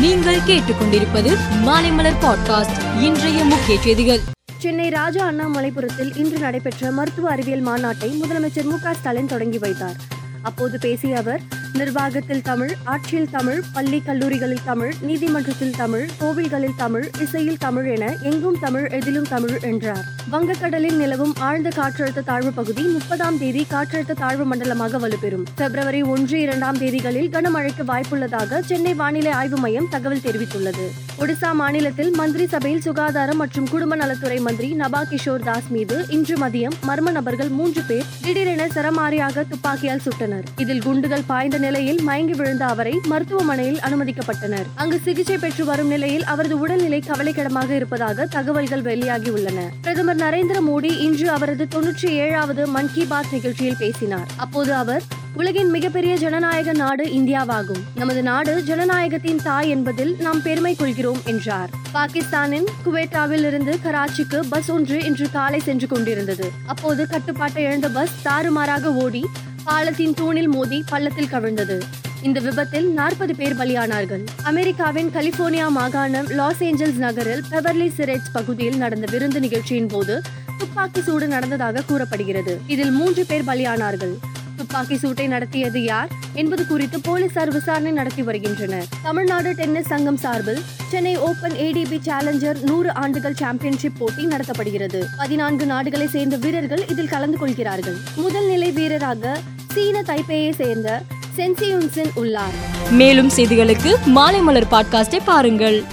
நீங்கள் கேட்டுக்கொண்டிருப்பது மாலைமலர் பாட்காஸ்ட் இன்றைய முக்கிய செய்திகள். சென்னை ராஜா அண்ணாமலைபுரத்தில் இன்று நடைபெற்ற மருத்துவ அறிவியல் மாநாட்டை முதலமைச்சர் மு க ஸ்டாலின் தொடங்கி வைத்தார். அப்போது பேசிய அவர் நிர்வாகத்தில் தமிழ் ஆட்சியில் தமிழ் பள்ளி கல்லூரிகளில் தமிழ் நீதிமன்றத்தில் தமிழ் கோவில்களில் தமிழ் இசையில் தமிழ் என எங்கும் தமிழ் எதிலும் தமிழ் என்றார். வங்கக்கடலில் நிலவும் ஆழ்ந்த காற்றழுத்த தாழ்வு பகுதி முப்பதாம் தேதி காற்றழுத்த தாழ்வு மண்டலமாக வலுப்பெறும். பிப்ரவரி ஒன்று இரண்டாம் தேதிகளில் கனமழைக்கு வாய்ப்புள்ளதாக சென்னை வானிலை ஆய்வு மையம் தகவல் தெரிவித்துள்ளது. ஒடிசா மாநிலத்தில் மந்திரி சபையில் சுகாதாரம் மற்றும் குடும்ப நலத்துறை மந்திரி நபா கிஷோர் தாஸ் மீது இன்று மதியம் மர்ம நபர்கள் மூன்று பேர் திடீரென சரமாரியாக துப்பாக்கியால் சுட்டனர். இதில் குண்டுகள் பாய்ந்த நிலையில் மயங்கி விழுந்த அவரை மருத்துவமனையில் அனுமதிக்கப்பட்டனர். அங்கு சிகிச்சை பெற்று வரும் நிலையில் அவரது உடல்நிலை கவலைக்கிடமாக இருப்பதாக தகவல்கள் வெளியாகி உள்ளன. பிரதமர் நரேந்திர மோடி இன்று அவரது தொன்னூற்றி ஏழாவது மன் கி பாத் நிகழ்ச்சியில் பேசினார். அப்போது அவர் உலகின் மிகப்பெரிய ஜனநாயக நாடு இந்தியாவாகும். நமது நாடு ஜனநாயகத்தின் தாய் என்பதில் நாம் பெருமை கொள்கிறோம் என்றார். பாகிஸ்தானின் குவேட்டாவில் இருந்து கராச்சிக்கு பஸ் ஒன்று இன்று காலை சென்று கொண்டிருந்தது. அப்போது கட்டுப்பாட்டை இழந்த பஸ் தாறுமாறாக ஓடி பாலத்தின் தூணில் மோதி பள்ளத்தில் கவிழ்ந்தது. இந்த விபத்தில் நாற்பது பேர் பலியானார்கள். அமெரிக்காவின் கலிபோர்னியா மாகாணம் லாஸ் ஏஞ்சல்ஸ் நகரில் பெவர்லி சிரெட்ஸ் பகுதியில் நடந்த விருந்து நிகழ்ச்சியின் போது துப்பாக்கி சூடு நடந்ததாக கூறப்படுகிறது. இதில் மூன்று பேர் பலியானார்கள். துப்பாக்கி சூட்டை நடத்தியது யார் என்பது குறித்து போலீசார் விசாரணை நடத்தி வருகின்றனர். தமிழ்நாடு டென்னிஸ் சங்கம் சார்பில் சென்னை ஓபன் ஏடிபி சேலஞ்சர் நூறு ஆண்டுகள் சாம்பியன்ஷிப் போட்டி நடத்தப்படுகிறது. பதினான்கு நாடுகளை சேர்ந்த வீரர்கள் இதில் கலந்து கொள்கிறார்கள். முதல் நிலை வீரராக சீன தைப்பேயை சேர்ந்த சென்சியுன்சின் உள்ளார். மேலும் செய்திகளுக்கு மாலை மலர் பாட்காஸ்டை பாருங்கள்.